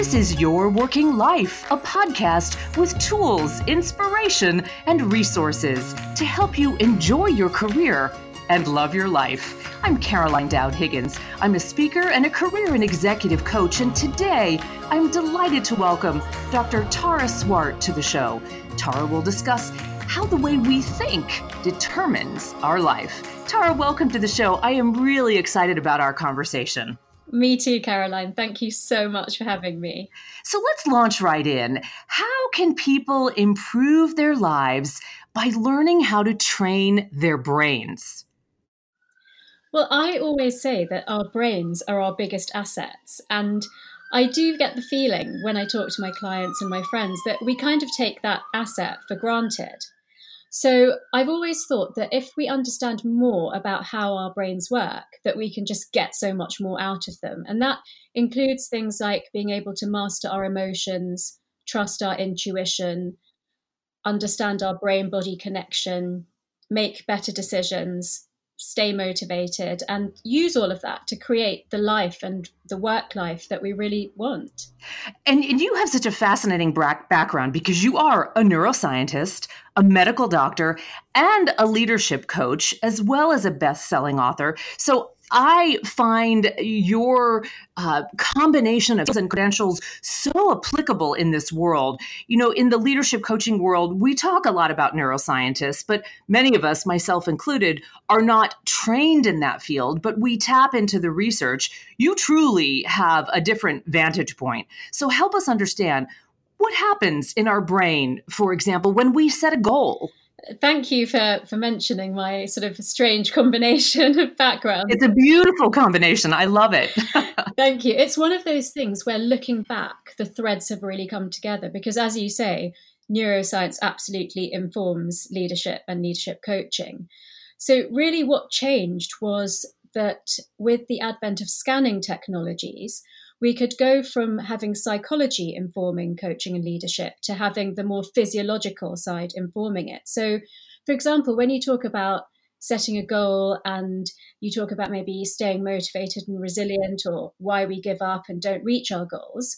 This is Your Working Life, a podcast with tools, inspiration, and resources to help you enjoy your career and love your life. I'm Caroline Dowd Higgins. I'm a speaker and a career and executive coach, and today I'm delighted to welcome Dr. Tara Swart to the show. Tara will discuss how the way we think determines our life. Tara, welcome to the show. I am really excited about our conversation. Me too, Caroline. Thank you so much for having me. So let's launch right in. How can people improve their lives by learning how to train their brains? Well, I always say that our brains are our biggest assets. And I do get the feeling when I talk to my clients and my friends that we kind of take that asset for granted. So I've always thought that if we understand more about how our brains work, that we can just get so much more out of them. And that includes things like being able to master our emotions, trust our intuition, understand our brain body connection, make better decisions, stay motivated and use all of that to create the life and the work life that we really want. And, and you have such a fascinating background because you are a neuroscientist, a medical doctor, and a leadership coach, as well as a best selling author. So I find your uh, combination of and credentials so applicable in this world. You know, in the leadership coaching world, we talk a lot about neuroscientists, but many of us, myself included, are not trained in that field, but we tap into the research. You truly have a different vantage point. So help us understand what happens in our brain, for example, when we set a goal thank you for for mentioning my sort of strange combination of background. It's a beautiful combination. I love it. thank you. It's one of those things where looking back, the threads have really come together because, as you say, neuroscience absolutely informs leadership and leadership coaching. So, really, what changed was that with the advent of scanning technologies, we could go from having psychology informing coaching and leadership to having the more physiological side informing it. So, for example, when you talk about setting a goal and you talk about maybe staying motivated and resilient or why we give up and don't reach our goals,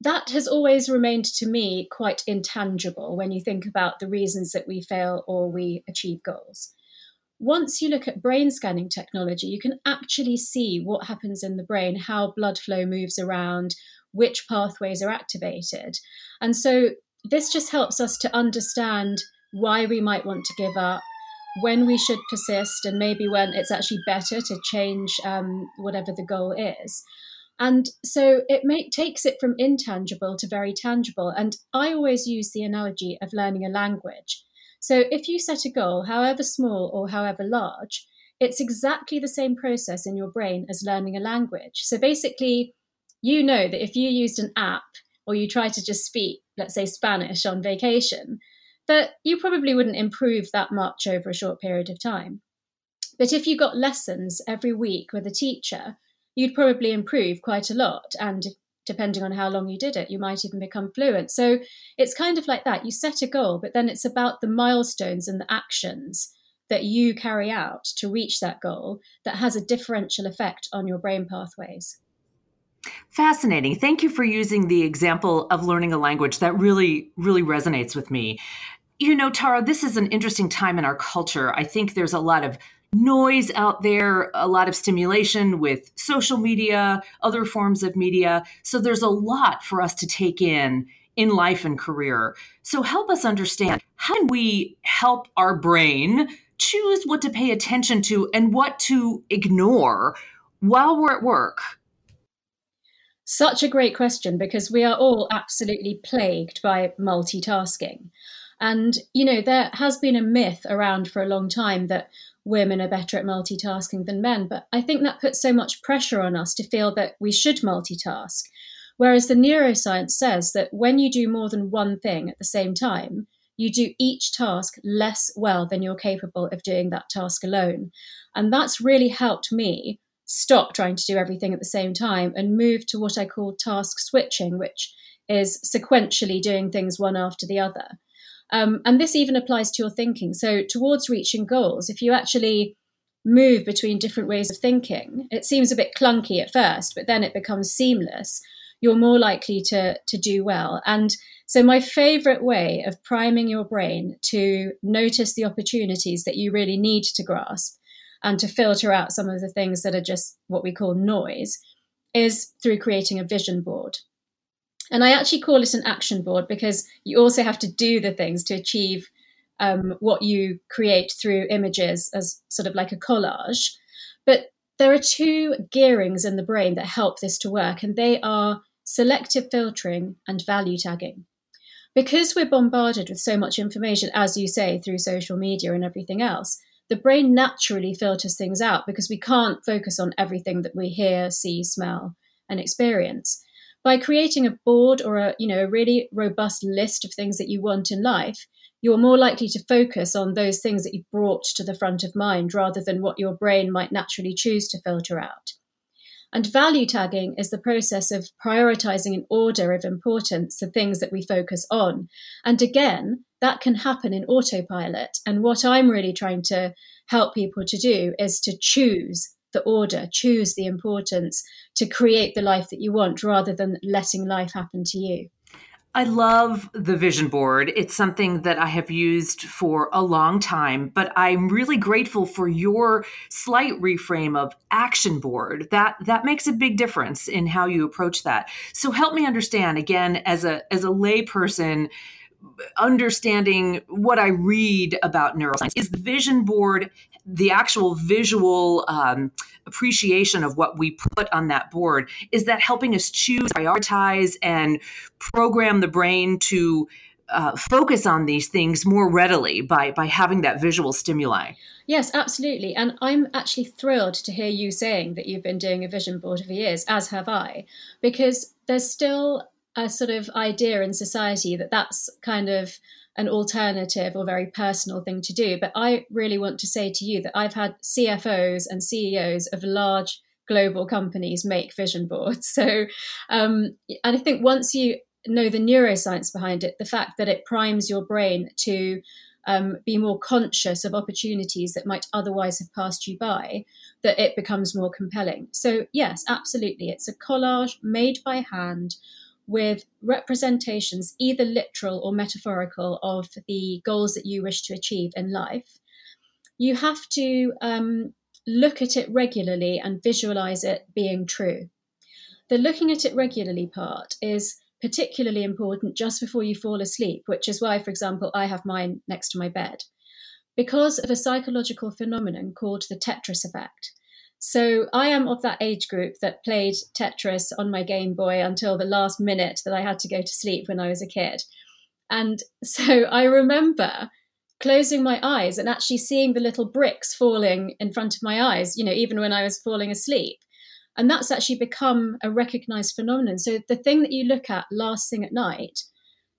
that has always remained to me quite intangible when you think about the reasons that we fail or we achieve goals once you look at brain scanning technology, you can actually see what happens in the brain, how blood flow moves around, which pathways are activated. And so this just helps us to understand why we might want to give up, when we should persist, and maybe when it's actually better to change um, whatever the goal is. And so it make, takes it from intangible to very tangible. And I always use the analogy of learning a language. So if you set a goal, however small or however large, it's exactly the same process in your brain as learning a language. So basically, you know that if you used an app or you try to just speak, let's say Spanish on vacation, that you probably wouldn't improve that much over a short period of time. But if you got lessons every week with a teacher, you'd probably improve quite a lot. And depending on how long you did it, you might even become fluent. So it's kind of like that. You set a goal, but then it's about the milestones and the actions that you carry out to reach that goal that has a differential effect on your brain pathways. Fascinating. Thank you for using the example of learning a language. That really, really resonates with me. You know, Tara, this is an interesting time in our culture. I think there's a lot of noise out there, a lot of stimulation with social media, other forms of media. So there's a lot for us to take in in life and career. So help us understand how can we help our brain choose what to pay attention to and what to ignore while we're at work? Such a great question because we are all absolutely plagued by multitasking. And, you know, there has been a myth around for a long time that women are better at multitasking than men. But I think that puts so much pressure on us to feel that we should multitask. Whereas the neuroscience says that when you do more than one thing at the same time, you do each task less well than you're capable of doing that task alone. And that's really helped me stop trying to do everything at the same time and move to what I call task switching, which is sequentially doing things one after the other. Um, and this even applies to your thinking. So, towards reaching goals, if you actually move between different ways of thinking, it seems a bit clunky at first, but then it becomes seamless. you're more likely to, to do well. And so, my favorite way of priming your brain to notice the opportunities that you really need to grasp and to filter out some of the things that are just what we call noise is through creating a vision board. And I actually call it an action board because you also have to do the things to achieve um, what you create through images as sort of like a collage. But there are two gearings in the brain that help this to work, and they are selective filtering and value tagging because we're bombarded with so much information, as you say, through social media and everything else, the brain naturally filters things out because we can't focus on everything that we hear, see, smell, and experience. By creating a board or a you know a really robust list of things that you want in life, you're more likely to focus on those things that you've brought to the front of mind rather than what your brain might naturally choose to filter out. And value tagging is the process of prioritizing an order of importance the things that we focus on. And again, that can happen in autopilot. And what I'm really trying to help people to do is to choose the order, choose the importance to create the life that you want rather than letting life happen to you. I love the vision board. It's something that I have used for a long time, but I'm really grateful for your slight reframe of action board. That that makes a big difference in how you approach that. So help me understand again as a as a layperson understanding what I read about neuroscience. Is the vision board the actual visual um, appreciation of what we put on that board? Is that helping us choose, prioritize, and program the brain to uh, focus on these things more readily by by having that visual stimuli. Yes, absolutely. And I'm actually thrilled to hear you saying that you've been doing a vision board for years, as have I, because there's still a sort of idea in society that that's kind of an alternative or very personal thing to do. But I really want to say to you that I've had CFOs and CEOs of large global companies make vision boards. So, um, and I think once you know the neuroscience behind it, the fact that it primes your brain to um, be more conscious of opportunities that might otherwise have passed you by, that it becomes more compelling. So, yes, absolutely. It's a collage made by hand with representations, either literal or metaphorical, of the goals that you wish to achieve in life, you have to um, look at it regularly and visualize it being true. The looking at it regularly part is particularly important just before you fall asleep, which is why, for example, I have mine next to my bed. Because of a psychological phenomenon called the Tetris effect, so I am of that age group that played Tetris on my Game Boy until the last minute that I had to go to sleep when I was a kid. And so I remember closing my eyes and actually seeing the little bricks falling in front of my eyes, you know, even when I was falling asleep. And that's actually become a recognized phenomenon. So the thing that you look at last thing at night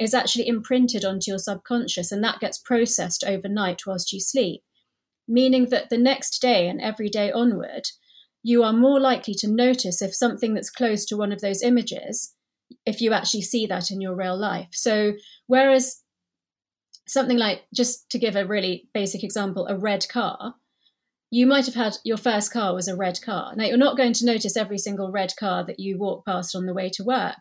is actually imprinted onto your subconscious and that gets processed overnight whilst you sleep meaning that the next day and every day onward, you are more likely to notice if something that's close to one of those images, if you actually see that in your real life. So, whereas something like, just to give a really basic example, a red car, you might have had your first car was a red car. Now, you're not going to notice every single red car that you walk past on the way to work.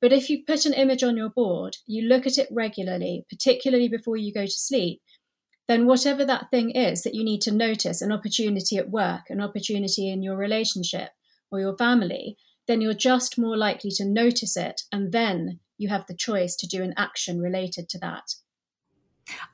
But if you put an image on your board, you look at it regularly, particularly before you go to sleep, then whatever that thing is that you need to notice an opportunity at work, an opportunity in your relationship or your family, then you're just more likely to notice it. And then you have the choice to do an action related to that.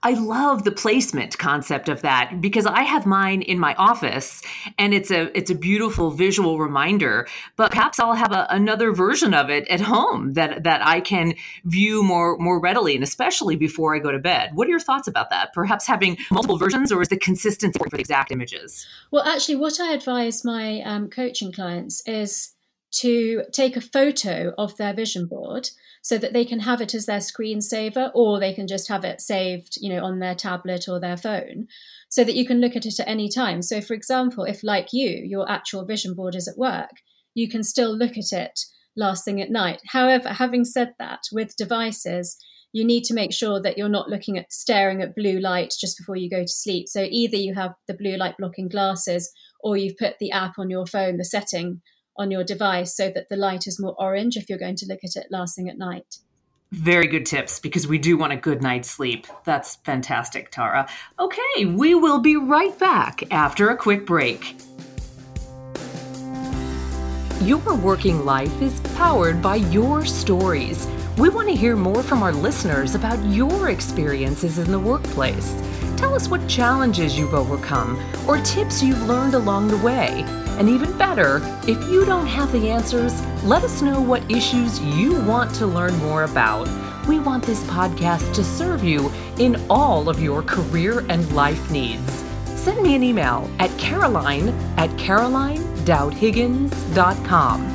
I love the placement concept of that because I have mine in my office and it's a it's a beautiful visual reminder but perhaps I'll have a, another version of it at home that that I can view more more readily and especially before I go to bed. What are your thoughts about that? Perhaps having multiple versions or is the consistency for the exact images? Well, actually what I advise my um, coaching clients is to take a photo of their vision board so that they can have it as their screensaver or they can just have it saved you know on their tablet or their phone so that you can look at it at any time. So for example if like you your actual vision board is at work you can still look at it last thing at night. However having said that with devices you need to make sure that you're not looking at staring at blue light just before you go to sleep. So either you have the blue light blocking glasses or you've put the app on your phone the setting on your device so that the light is more orange if you're going to look at it last thing at night. Very good tips because we do want a good night's sleep. That's fantastic, Tara. Okay, we will be right back after a quick break. Your working life is powered by your stories. We want to hear more from our listeners about your experiences in the workplace. Tell us what challenges you've overcome or tips you've learned along the way. And even better, if you don't have the answers, let us know what issues you want to learn more about. We want this podcast to serve you in all of your career and life needs. Send me an email at caroline at caroline.higgins.com.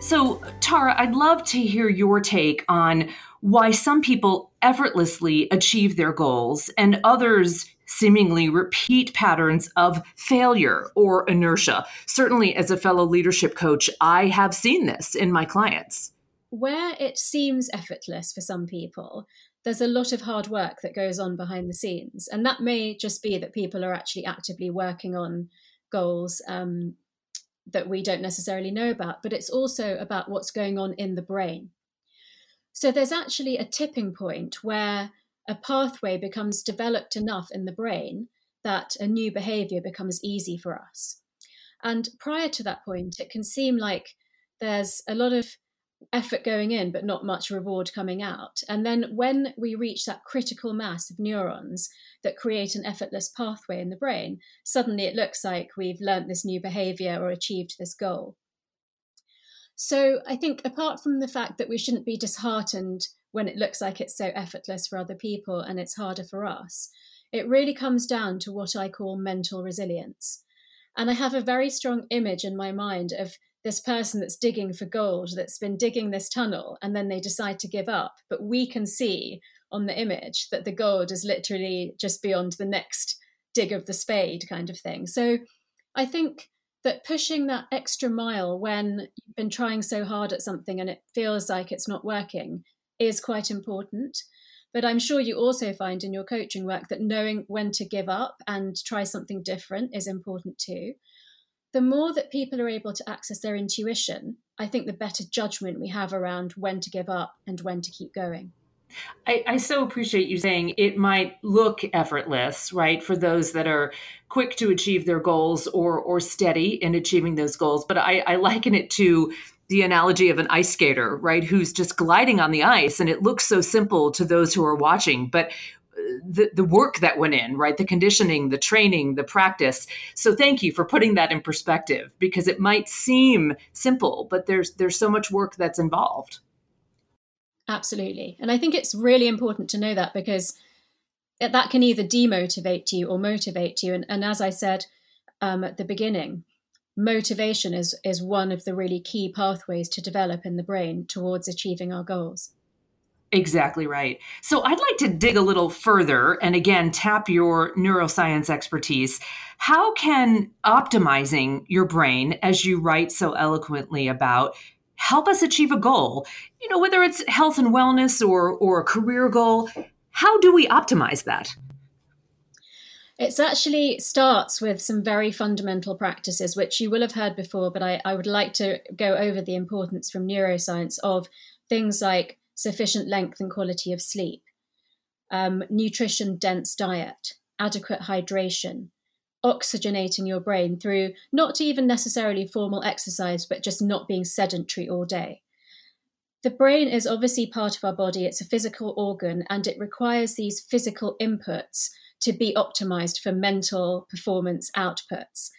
So, Tara, I'd love to hear your take on why some people effortlessly achieve their goals and others seemingly repeat patterns of failure or inertia. Certainly, as a fellow leadership coach, I have seen this in my clients. Where it seems effortless for some people, there's a lot of hard work that goes on behind the scenes. And that may just be that people are actually actively working on goals um, that we don't necessarily know about, but it's also about what's going on in the brain. So there's actually a tipping point where a pathway becomes developed enough in the brain that a new behavior becomes easy for us. And prior to that point, it can seem like there's a lot of effort going in, but not much reward coming out. And then when we reach that critical mass of neurons that create an effortless pathway in the brain, suddenly it looks like we've learnt this new behavior or achieved this goal. So I think apart from the fact that we shouldn't be disheartened when it looks like it's so effortless for other people and it's harder for us. It really comes down to what I call mental resilience. And I have a very strong image in my mind of this person that's digging for gold, that's been digging this tunnel, and then they decide to give up. But we can see on the image that the gold is literally just beyond the next dig of the spade, kind of thing. So I think that pushing that extra mile when you've been trying so hard at something and it feels like it's not working is quite important. But I'm sure you also find in your coaching work that knowing when to give up and try something different is important too. The more that people are able to access their intuition, I think the better judgment we have around when to give up and when to keep going. I, I, so appreciate you saying it might look effortless, right, for those that are quick to achieve their goals or or steady in achieving those goals. But I, I liken it to the analogy of an ice skater, right, who's just gliding on the ice. And it looks so simple to those who are watching, but uh, the, the work that went in, right? The conditioning, the training, the practice. So thank you for putting that in perspective because it might seem simple, but there's there's so much work that's involved. Absolutely. And I think it's really important to know that because that can either demotivate you or motivate you. And, and as I said um, at the beginning, motivation is is one of the really key pathways to develop in the brain towards achieving our goals. Exactly right. So I'd like to dig a little further and again tap your neuroscience expertise. How can optimizing your brain, as you write so eloquently about, help us achieve a goal? You know, whether it's health and wellness or or a career goal, how do we optimize that? It actually starts with some very fundamental practices, which you will have heard before, but I, I would like to go over the importance from neuroscience of things like sufficient length and quality of sleep, um, nutrition dense diet, adequate hydration, oxygenating your brain through not even necessarily formal exercise, but just not being sedentary all day. The brain is obviously part of our body, it's a physical organ, and it requires these physical inputs to be optimized for mental performance outputs.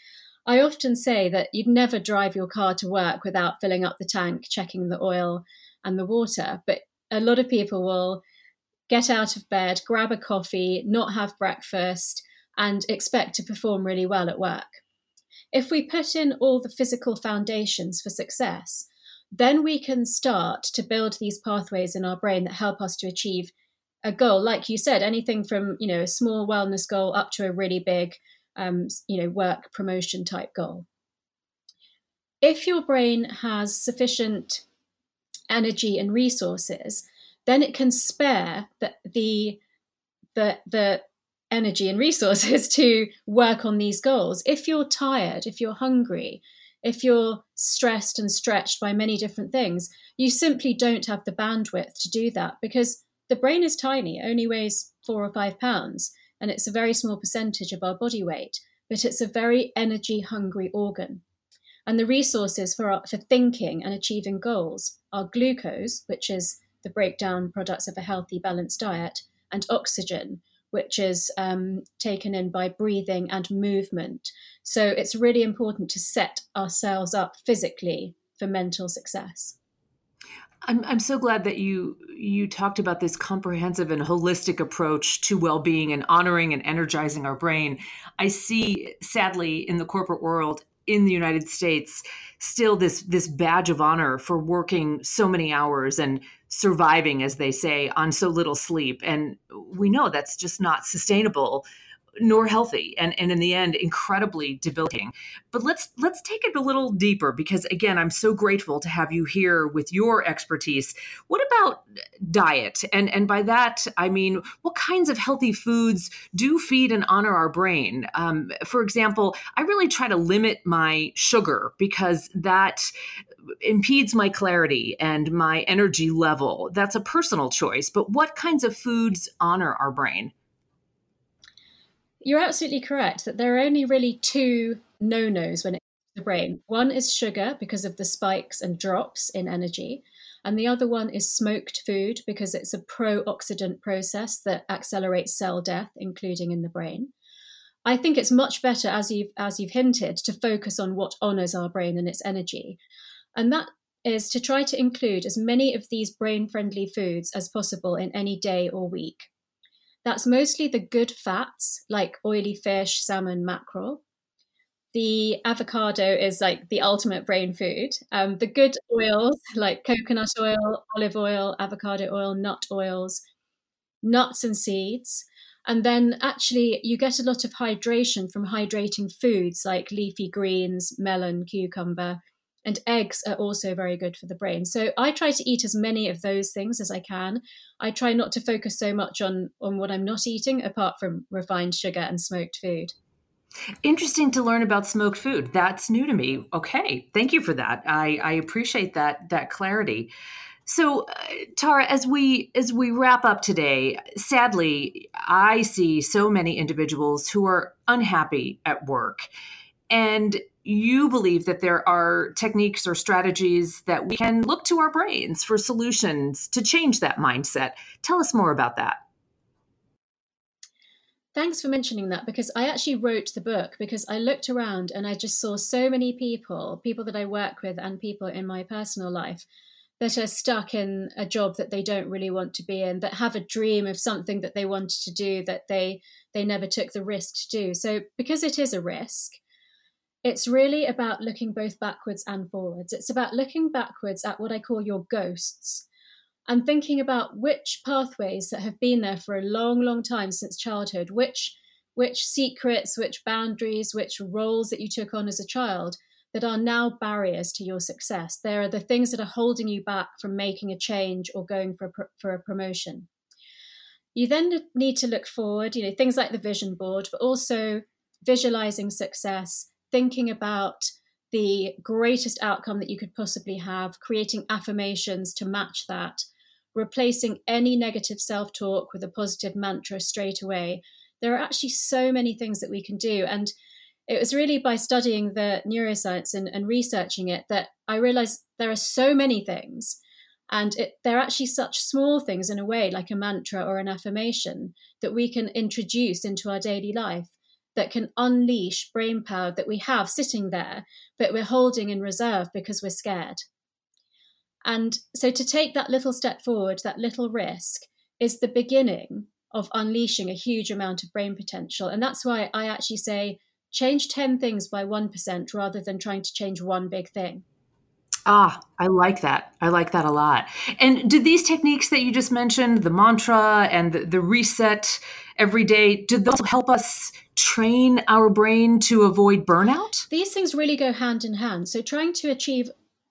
I often say that you'd never drive your car to work without filling up the tank, checking the oil and the water. But a lot of people will get out of bed, grab a coffee, not have breakfast, and expect to perform really well at work. If we put in all the physical foundations for success, then we can start to build these pathways in our brain that help us to achieve a goal, like you said, anything from you know a small wellness goal up to a really big, um, you know, work promotion type goal. If your brain has sufficient energy and resources, then it can spare the the the, the energy and resources to work on these goals. If you're tired, if you're hungry, if you're stressed and stretched by many different things, you simply don't have the bandwidth to do that because the brain is tiny, only weighs four or five pounds, and it's a very small percentage of our body weight, but it's a very energy hungry organ. And the resources for, for thinking and achieving goals are glucose, which is the breakdown products of a healthy, balanced diet, and oxygen, which is um, taken in by breathing and movement. So it's really important to set ourselves up physically for mental success. I'm, I'm so glad that you you talked about this comprehensive and holistic approach to well-being and honoring and energizing our brain. I see sadly in the corporate world in the United States still this this badge of honor for working so many hours and surviving as they say on so little sleep. And we know that's just not sustainable nor healthy and, and in the end incredibly debilitating. But let's let's take it a little deeper because again i'm so grateful to have you here with your expertise. What about diet? And and by that i mean what kinds of healthy foods do feed and honor our brain? Um, for example i really try to limit my sugar because that impedes my clarity and my energy level. That's a personal choice but what kinds of foods honor our brain you're absolutely correct that there are only really two no nos when it comes to the brain. One is sugar because of the spikes and drops in energy, and the other one is smoked food because it's a pro oxidant process that accelerates cell death, including in the brain. I think it's much better, as you've as you've hinted, to focus on what honors our brain and its energy, and that is to try to include as many of these brain friendly foods as possible in any day or week. That's mostly the good fats like oily fish, salmon, mackerel. The avocado is like the ultimate brain food. Um, the good oils like coconut oil, olive oil, avocado oil, nut oils, nuts and seeds. And then actually, you get a lot of hydration from hydrating foods like leafy greens, melon, cucumber, and eggs are also very good for the brain. So I try to eat as many of those things as I can. I try not to focus so much on on what I'm not eating apart from refined sugar and smoked food. Interesting to learn about smoked food. That's new to me. Okay, thank you for that. I, I appreciate that that clarity. So, uh, Tara, as we as we wrap up today, sadly, I see so many individuals who are unhappy at work, and you believe that there are techniques or strategies that we can look to our brains for solutions to change that mindset. Tell us more about that. Thanks for mentioning that because I actually wrote the book because I looked around and I just saw so many people, people that I work with and people in my personal life that are stuck in a job that they don't really want to be in, that have a dream of something that they wanted to do that they they never took the risk to do. So because it is a risk, it's really about looking both backwards and forwards. It's about looking backwards at what I call your ghosts and thinking about which pathways that have been there for a long, long time since childhood, which which secrets, which boundaries, which roles that you took on as a child that are now barriers to your success. There are the things that are holding you back from making a change or going for a, for a promotion. You then need to look forward, you know, things like the vision board, but also visualizing success, thinking about the greatest outcome that you could possibly have, creating affirmations to match that, replacing any negative self talk with a positive mantra straight away. There are actually so many things that we can do. And it was really by studying the neuroscience and, and researching it that I realized there are so many things. And it, they're actually such small things in a way, like a mantra or an affirmation, that we can introduce into our daily life that can unleash brain power that we have sitting there, but we're holding in reserve because we're scared. And so to take that little step forward, that little risk, is the beginning of unleashing a huge amount of brain potential. And that's why I actually say change 10 things by 1% rather than trying to change one big thing. Ah, I like that. I like that a lot. And do these techniques that you just mentioned, the mantra and the, the reset every day, do those help us train our brain to avoid burnout? These things really go hand in hand. So, trying to achieve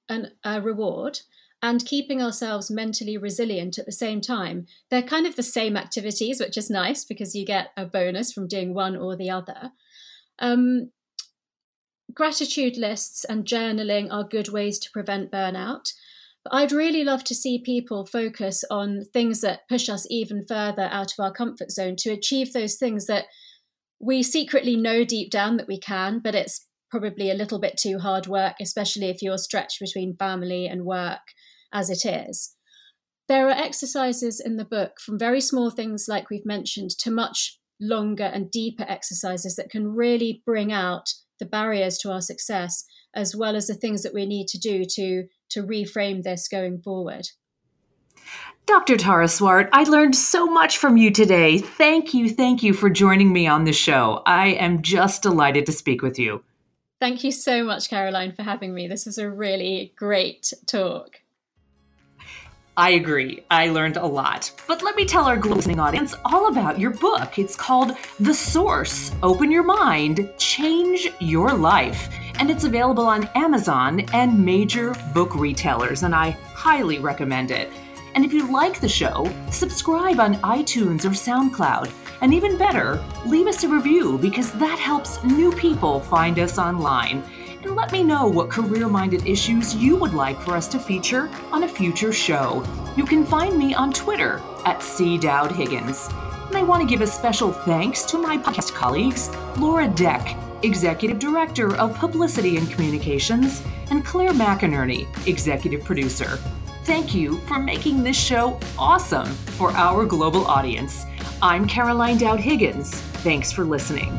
an, a reward and keeping ourselves mentally resilient at the same time. They're kind of the same activities, which is nice because you get a bonus from doing one or the other. Um, gratitude lists and journaling are good ways to prevent burnout. But I'd really love to see people focus on things that push us even further out of our comfort zone to achieve those things that we secretly know deep down that we can, but it's probably a little bit too hard work, especially if you're stretched between family and work as it is. There are exercises in the book from very small things like we've mentioned to much longer and deeper exercises that can really bring out the barriers to our success as well as the things that we need to do to to reframe this going forward. Dr. Tara Swart, I learned so much from you today. Thank you, thank you for joining me on the show. I am just delighted to speak with you. Thank you so much, Caroline, for having me. This was a really great talk. I agree. I learned a lot. But let me tell our listening audience all about your book. It's called The Source Open Your Mind, Change Your Life. And it's available on Amazon and major book retailers, and I highly recommend it. And if you like the show, subscribe on iTunes or SoundCloud. And even better, leave us a review because that helps new people find us online and let me know what career minded issues you would like for us to feature on a future show. You can find me on Twitter at C. Dowd Higgins. And I want to give a special thanks to my podcast colleagues, Laura Deck, Executive Director of Publicity and Communications, and Claire McInerney, Executive Producer. Thank you for making this show awesome for our global audience. I'm Caroline Dowd Higgins. Thanks for listening.